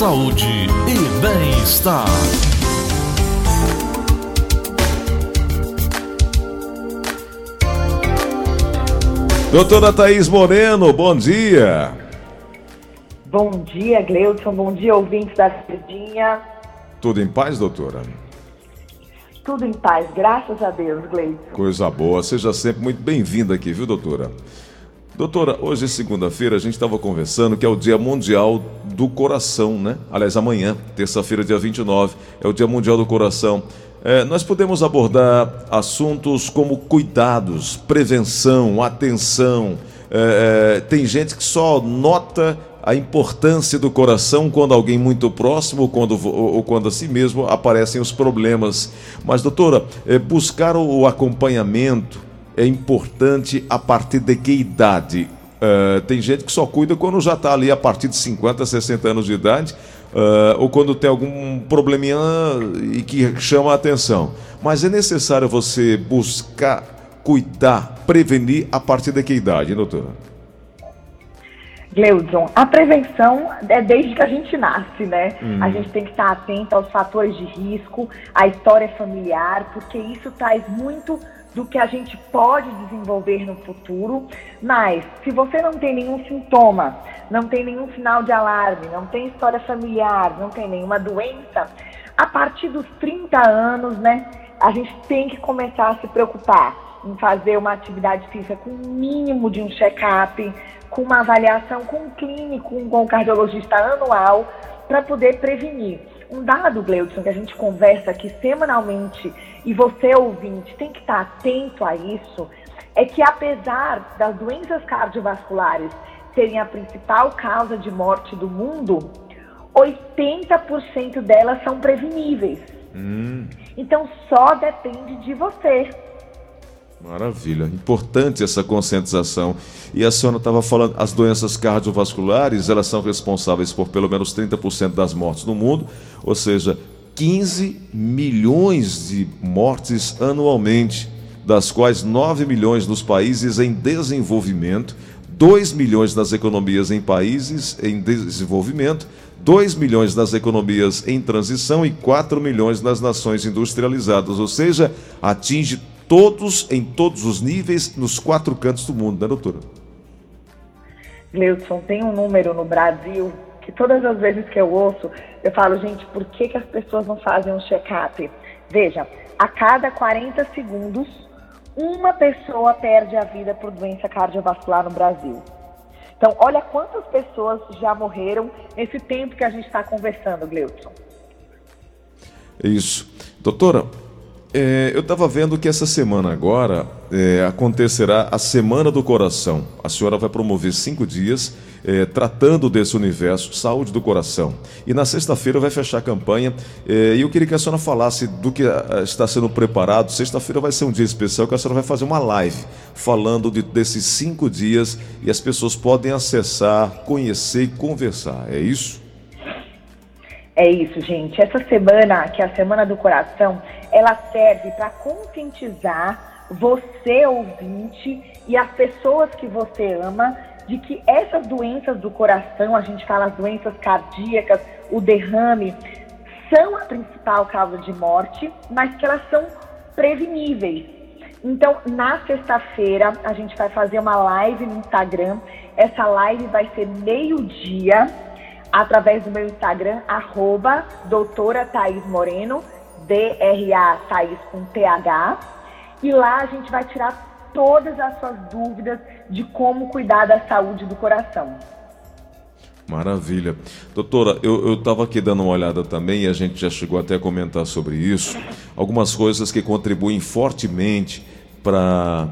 saúde e bem-estar. Doutora Thaís Moreno, bom dia. Bom dia, Gleudson. Bom dia, ouvintes da Cidinha. Tudo em paz, doutora? Tudo em paz, graças a Deus, Gleudson. Coisa boa. Seja sempre muito bem-vinda aqui, viu, doutora? Doutora, hoje, segunda-feira, a gente estava conversando que é o Dia Mundial do Coração, né? Aliás, amanhã, terça-feira, dia 29, é o Dia Mundial do Coração. É, nós podemos abordar assuntos como cuidados, prevenção, atenção. É, é, tem gente que só nota a importância do coração quando alguém muito próximo quando, ou quando a si mesmo aparecem os problemas. Mas, doutora, é, buscar o acompanhamento é importante a partir de que idade? Uh, tem gente que só cuida quando já está ali a partir de 50, 60 anos de idade, uh, ou quando tem algum probleminha e que chama a atenção. Mas é necessário você buscar cuidar, prevenir a partir de que idade, doutora? Gleudson, a prevenção é desde que a gente nasce, né? Hum. A gente tem que estar atento aos fatores de risco, à história familiar, porque isso traz muito do que a gente pode desenvolver no futuro, mas se você não tem nenhum sintoma, não tem nenhum sinal de alarme, não tem história familiar, não tem nenhuma doença, a partir dos 30 anos, né, a gente tem que começar a se preocupar em fazer uma atividade física com o mínimo de um check-up, com uma avaliação com um clínico, com um cardiologista anual, para poder prevenir. Um dado, Gleudson, que a gente conversa aqui semanalmente, e você, ouvinte, tem que estar atento a isso, é que apesar das doenças cardiovasculares serem a principal causa de morte do mundo, 80% delas são preveníveis. Hum. Então só depende de você. Maravilha, importante essa conscientização. E a senhora estava falando, as doenças cardiovasculares, elas são responsáveis por pelo menos 30% das mortes no mundo, ou seja, 15 milhões de mortes anualmente, das quais 9 milhões nos países em desenvolvimento, 2 milhões nas economias em países em desenvolvimento, 2 milhões nas economias em transição e 4 milhões nas nações industrializadas, ou seja, atinge todos, em todos os níveis, nos quatro cantos do mundo, né, doutora? Gleudson, tem um número no Brasil que todas as vezes que eu ouço, eu falo, gente, por que, que as pessoas não fazem um check-up? Veja, a cada 40 segundos, uma pessoa perde a vida por doença cardiovascular no Brasil. Então, olha quantas pessoas já morreram nesse tempo que a gente está conversando, Gleudson. Isso. Doutora, é, eu estava vendo que essa semana agora é, acontecerá a Semana do Coração. A senhora vai promover cinco dias é, tratando desse universo, saúde do coração. E na sexta-feira vai fechar a campanha. É, e eu queria que a senhora falasse do que está sendo preparado. Sexta-feira vai ser um dia especial que a senhora vai fazer uma live falando de, desses cinco dias e as pessoas podem acessar, conhecer e conversar. É isso? É isso, gente. Essa semana, que é a Semana do Coração, ela serve para conscientizar você, ouvinte, e as pessoas que você ama, de que essas doenças do coração, a gente fala as doenças cardíacas, o derrame, são a principal causa de morte, mas que elas são preveníveis. Então, na sexta-feira, a gente vai fazer uma live no Instagram. Essa live vai ser meio-dia através do meu Instagram, arroba doutora Thaís Moreno, D-R-A Thaís com T-H. E lá a gente vai tirar todas as suas dúvidas de como cuidar da saúde do coração. Maravilha. Doutora, eu estava aqui dando uma olhada também e a gente já chegou até a comentar sobre isso. Algumas coisas que contribuem fortemente para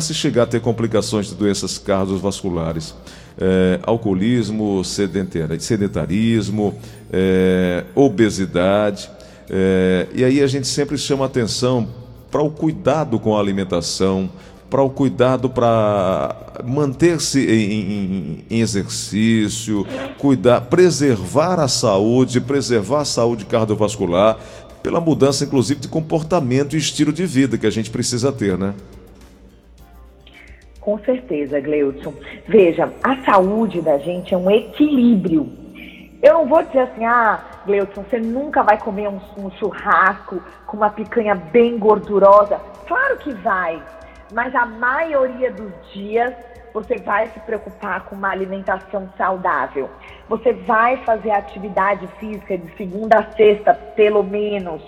se chegar a ter complicações de doenças cardiovasculares é, alcoolismo, sedentarismo, é, obesidade. É, e aí a gente sempre chama atenção para o cuidado com a alimentação, para o cuidado para manter-se em, em, em, exercício, cuidar, preservar a saúde, preservar a saúde cardiovascular, pela mudança, inclusive, de comportamento e estilo de vida que a gente precisa ter, né? Com certeza, Gleudson. Veja, a saúde da gente é um equilíbrio. Eu não vou dizer assim, ah, Gleuton, você nunca vai comer um, um churrasco com uma picanha bem gordurosa. Claro que vai, mas a maioria dos dias você vai se preocupar com uma alimentação saudável. Você vai fazer atividade física de segunda a sexta, pelo menos.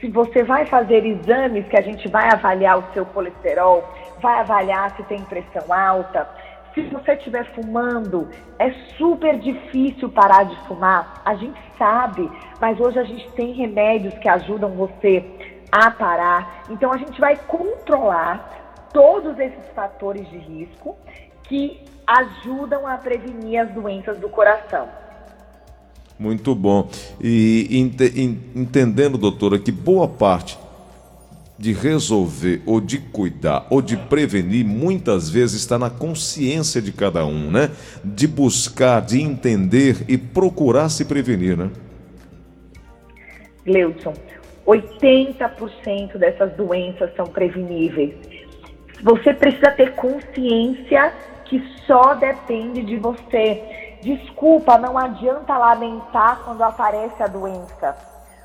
Se você vai fazer exames que a gente vai avaliar o seu colesterol, vai avaliar se tem pressão alta, se você estiver fumando, é super difícil parar de fumar. A gente sabe, mas hoje a gente tem remédios que ajudam você a parar. Então a gente vai controlar todos esses fatores de risco que ajudam a prevenir as doenças do coração. Muito bom. E ent entendendo, doutora, que boa parte de resolver ou de cuidar ou de prevenir muitas vezes está na consciência de cada um, né? De buscar, de entender e procurar se prevenir, né? Gleudson, 80% dessas doenças são preveníveis. Você precisa ter consciência que só depende de você. Desculpa, não adianta lamentar quando aparece a doença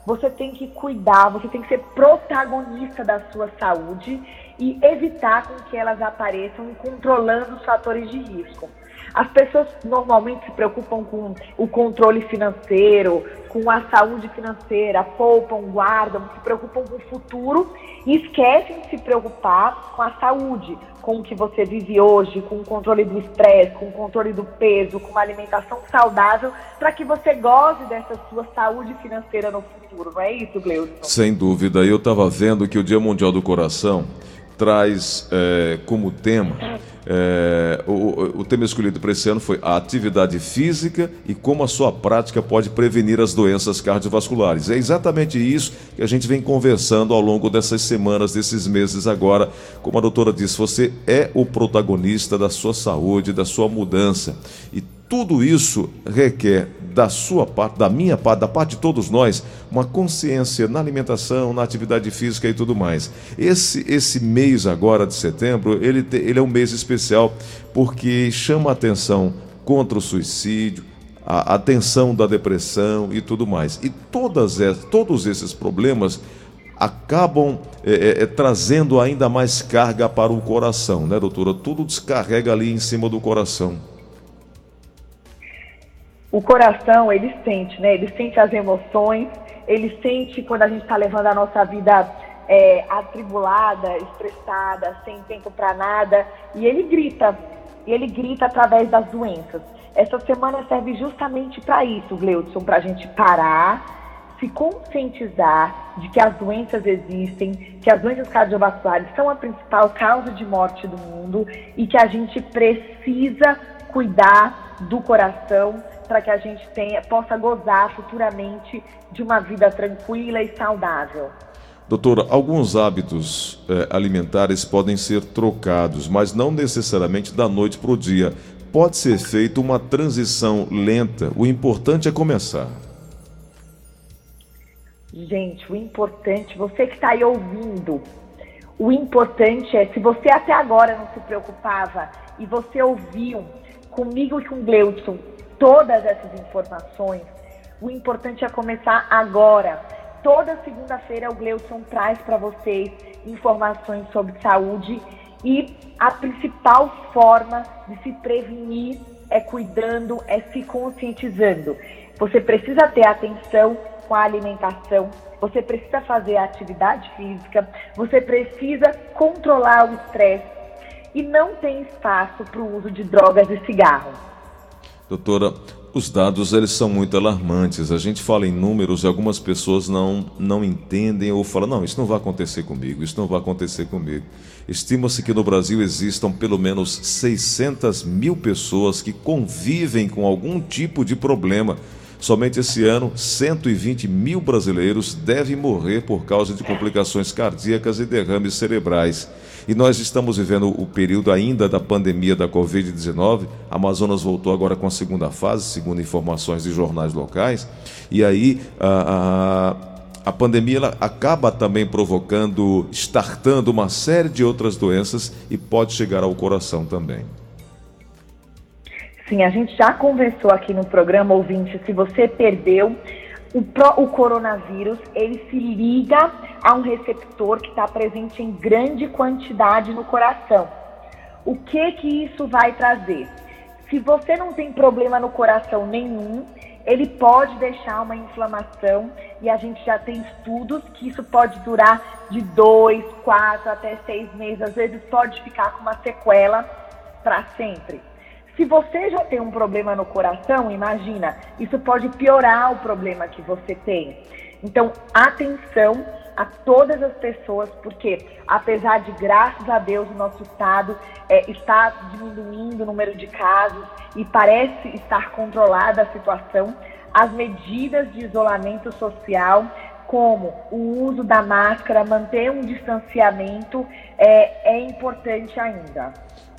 você tem que cuidar, você tem que ser protagonista da sua saúde e evitar com que elas apareçam controlando os fatores de risco. As pessoas normalmente se preocupam com o controle financeiro, com a saúde financeira, poupam, guardam, se preocupam com o futuro e esquecem de se preocupar com a saúde, com o que você vive hoje, com o controle do estresse, com o controle do peso, com uma alimentação saudável, para que você goze dessa sua saúde financeira no futuro, não é isso, Gleudson? Sem dúvida. Eu estava vendo que o Dia Mundial do Coração traz é, como tema é, o, o, tema escolhido para esse ano foi a atividade física e como a sua prática pode prevenir as doenças cardiovasculares. É exatamente isso que a gente vem conversando ao longo dessas semanas, desses meses agora. Como a doutora disse, você é o protagonista da sua saúde, da sua mudança. E tudo isso requer da sua parte, da minha parte, da parte de todos nós, uma consciência na alimentação, na atividade física e tudo mais. Esse, esse mês agora de setembro, ele, te, ele é um mês especial porque chama a atenção contra o suicídio, a atenção da depressão e tudo mais. E todas, todos esses problemas acabam é, é, é, trazendo ainda mais carga para o coração, né, doutora? Tudo descarrega ali em cima do coração o coração, ele sente, né? Ele sente as emoções, ele sente quando a gente está levando a nossa vida é, atribulada, estressada, sem tempo para nada, e ele grita, e ele grita através das doenças. Essa semana serve justamente para isso, Gleudson, para a gente parar, se conscientizar de que as doenças existem, que as doenças cardiovasculares são a principal causa de morte do mundo e que a gente precisa cuidar do coração para que a gente tenha, possa gozar futuramente de uma vida tranquila e saudável. Doutora, alguns hábitos eh, alimentares podem ser trocados, mas não necessariamente da noite para o dia. Pode ser feita uma transição lenta. O importante é começar. Gente, o importante, você que está aí ouvindo, o importante é, se você até agora não se preocupava e você ouviu comigo e com o Gleudson todas essas informações. O importante é começar agora. Toda segunda-feira o Gleuson traz para vocês informações sobre saúde e a principal forma de se prevenir é cuidando, é se conscientizando. Você precisa ter atenção com a alimentação, você precisa fazer atividade física, você precisa controlar o estresse e não tem espaço para o uso de drogas e cigarro. Doutora, os dados eles são muito alarmantes. A gente fala em números e algumas pessoas não, não entendem ou falam: não, isso não vai acontecer comigo, isso não vai acontecer comigo. Estima-se que no Brasil existam pelo menos 600 mil pessoas que convivem com algum tipo de problema. Somente esse ano, 120 mil brasileiros devem morrer por causa de complicações cardíacas e derrames cerebrais. E nós estamos vivendo o período ainda da pandemia da Covid-19. Amazonas voltou agora com a segunda fase, segundo informações de jornais locais. E aí a, a, a pandemia ela acaba também provocando, startando uma série de outras doenças e pode chegar ao coração também. Sim, a gente já conversou aqui no programa, ouvinte, se você perdeu o, pro, o coronavírus, ele se liga a um receptor que está presente em grande quantidade no coração. O que que isso vai trazer? Se você não tem problema no coração nenhum, ele pode deixar uma inflamação e a gente já tem estudos que isso pode durar de dois, quatro até seis meses, às vezes pode ficar com uma sequela para sempre. Se você já tem um problema no coração, imagina, isso pode piorar o problema que você tem. Então, atenção a todas as pessoas, porque apesar de, graças a Deus, o nosso estado é, está diminuindo o número de casos e parece estar controlada a situação, as medidas de isolamento social, como o uso da máscara, manter um distanciamento, é, é importante ainda.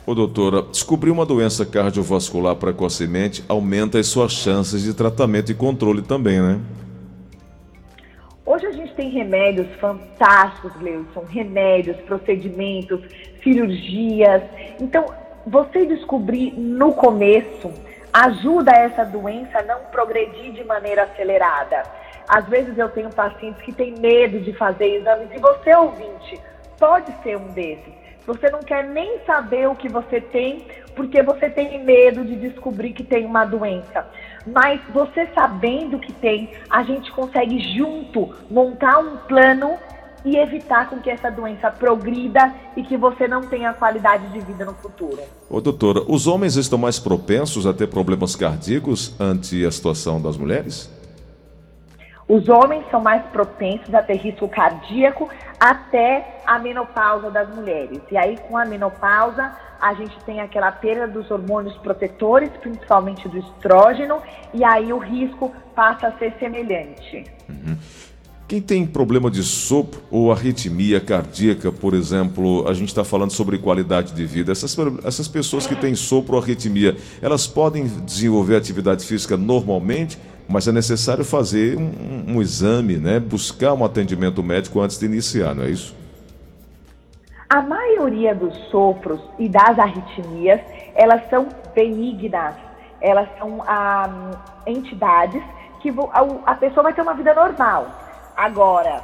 Ô doutora, descobrir uma doença cardiovascular precocemente aumenta as suas chances de tratamento e controle também, né? Hoje a gente tem remédios fantásticos, Gleison, remédios, procedimentos, cirurgias. Então, você descobrir no começo ajuda essa doença a não progredir de maneira acelerada. Às vezes eu tenho pacientes que têm medo de fazer exames e você, ouvinte, pode ser um desses. Você não quer nem saber o que você tem, porque você tem medo de descobrir que tem uma doença. Mas você sabendo que tem, a gente consegue junto montar um plano e evitar com que essa doença progrida e que você não tenha qualidade de vida no futuro. Ô doutora, os homens estão mais propensos a ter problemas cardíacos ante a situação das mulheres? Os homens são mais propensos a ter risco cardíaco até a menopausa das mulheres. E aí, com a menopausa, a gente tem aquela perda dos hormônios protetores, principalmente do estrógeno, e aí o risco passa a ser semelhante. Uhum. Quem tem problema de sopro ou arritmia cardíaca, por exemplo, a gente está falando sobre qualidade de vida. Essas, essas pessoas que têm sopro ou arritmia, elas podem desenvolver atividade física normalmente? Mas é necessário fazer um, um, exame, né? buscar um atendimento médico antes de iniciar, não é isso? A maioria dos sopros e das arritmias, elas são benignas, elas são ah, entidades que a, a pessoa vai ter uma vida normal. Agora,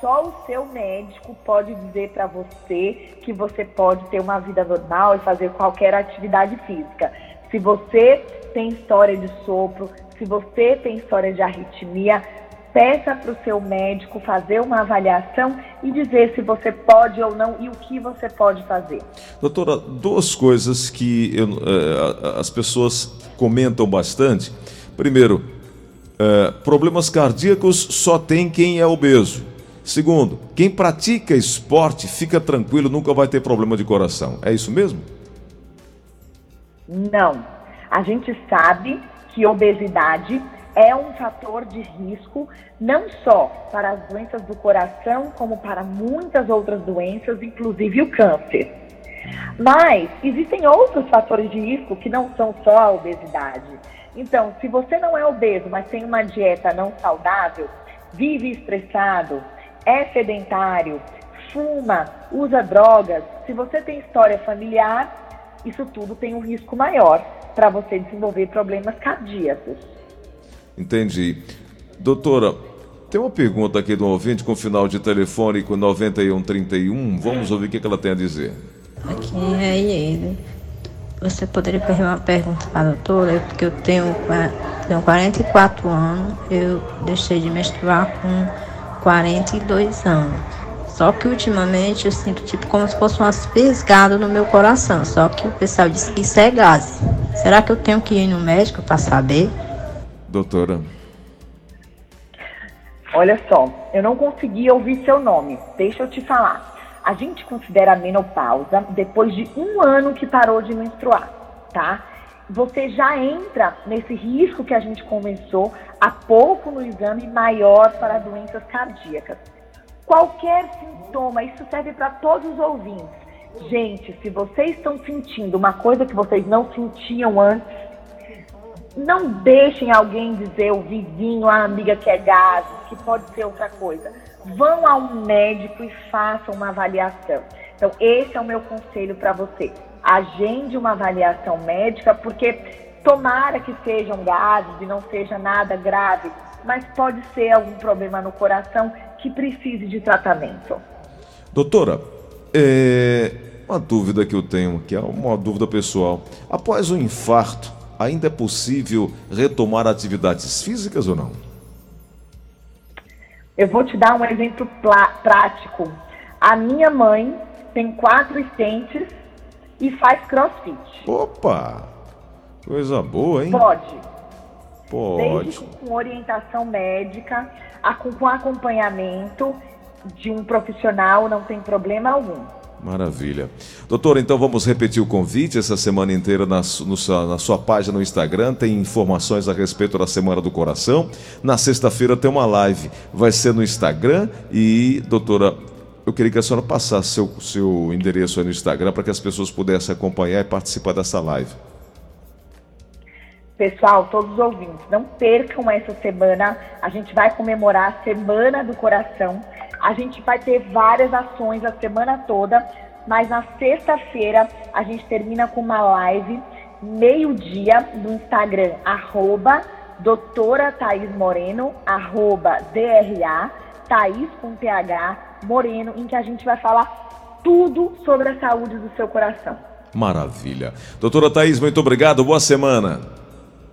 só o seu médico pode dizer para você que você pode ter uma vida normal e fazer qualquer atividade física. Se você tem história de sopro, se você tem história de arritmia, peça para o seu médico fazer uma avaliação e dizer se você pode ou não e o que você pode fazer. Doutora, duas coisas que eu, eh, as pessoas comentam bastante. Primeiro, eh, problemas cardíacos só tem quem é obeso. Segundo, quem pratica esporte fica tranquilo, nunca vai ter problema de coração. É isso mesmo? Não. A gente sabe que obesidade é um fator de risco não só para as doenças do coração, como para muitas outras doenças, inclusive o câncer. Mas existem outros fatores de risco que não são só a obesidade. Então, se você não é obeso, mas tem uma dieta não saudável, vive estressado, é sedentário, fuma, usa drogas, se você tem história familiar, isso tudo tem um risco maior para você desenvolver problemas cardíacos. Entendi. Doutora, tem uma pergunta aqui do ouvinte com final de telefone com 9131. Vamos ouvir o que ela tem a dizer. Aqui é ele. Você poderia fazer uma pergunta para a doutora? Porque eu tenho, tenho 44 anos, eu deixei de menstruar com 42 anos. Só que ultimamente eu sinto tipo como se fosse umas pesgadas no meu coração. Só que o pessoal disse que isso é gás. Será que eu tenho que ir no médico para saber? Doutora. Olha só, eu não consegui ouvir seu nome. Deixa eu te falar. A gente considera a menopausa depois de um ano que parou de menstruar, tá? Você já entra nesse risco que a gente conversou há pouco no exame maior para doenças cardíacas. Qualquer sintoma, isso serve para todos os ouvintes Gente, se vocês estão sentindo uma coisa que vocês não sentiam antes, não deixem alguém dizer, o vizinho, a amiga que é gases, que pode ser outra coisa. Vão a um médico e façam uma avaliação. Então, esse é o meu conselho para você. Agende uma avaliação médica, porque Tomara que sejam gases e não seja nada grave, mas pode ser algum problema no coração que precise de tratamento. Doutora, é uma dúvida que eu tenho, que é uma dúvida pessoal. Após o infarto, ainda é possível retomar atividades físicas ou não? Eu vou te dar um exemplo prático. A minha mãe tem quatro estentes e faz crossfit. Opa! Coisa boa, hein? Pode. Pode. Desde com orientação médica, com acompanhamento de um profissional, não tem problema algum. Maravilha. Doutor, então vamos repetir o convite essa semana inteira na, no, na sua página no Instagram. Tem informações a respeito da Semana do Coração. Na sexta-feira tem uma live. Vai ser no Instagram. E, doutora, eu queria que a senhora passasse seu, seu endereço aí no Instagram para que as pessoas pudessem acompanhar e participar dessa live. Pessoal, todos os ouvintes, não percam essa semana. A gente vai comemorar a Semana do Coração. A gente vai ter várias ações a semana toda, mas na sexta-feira a gente termina com uma live, meio-dia, no Instagram, arroba doutora Thaís Moreno, arroba DRA, Thaís com TH, Moreno, em que a gente vai falar tudo sobre a saúde do seu coração. Maravilha. Doutora Thaís, muito obrigado, boa semana.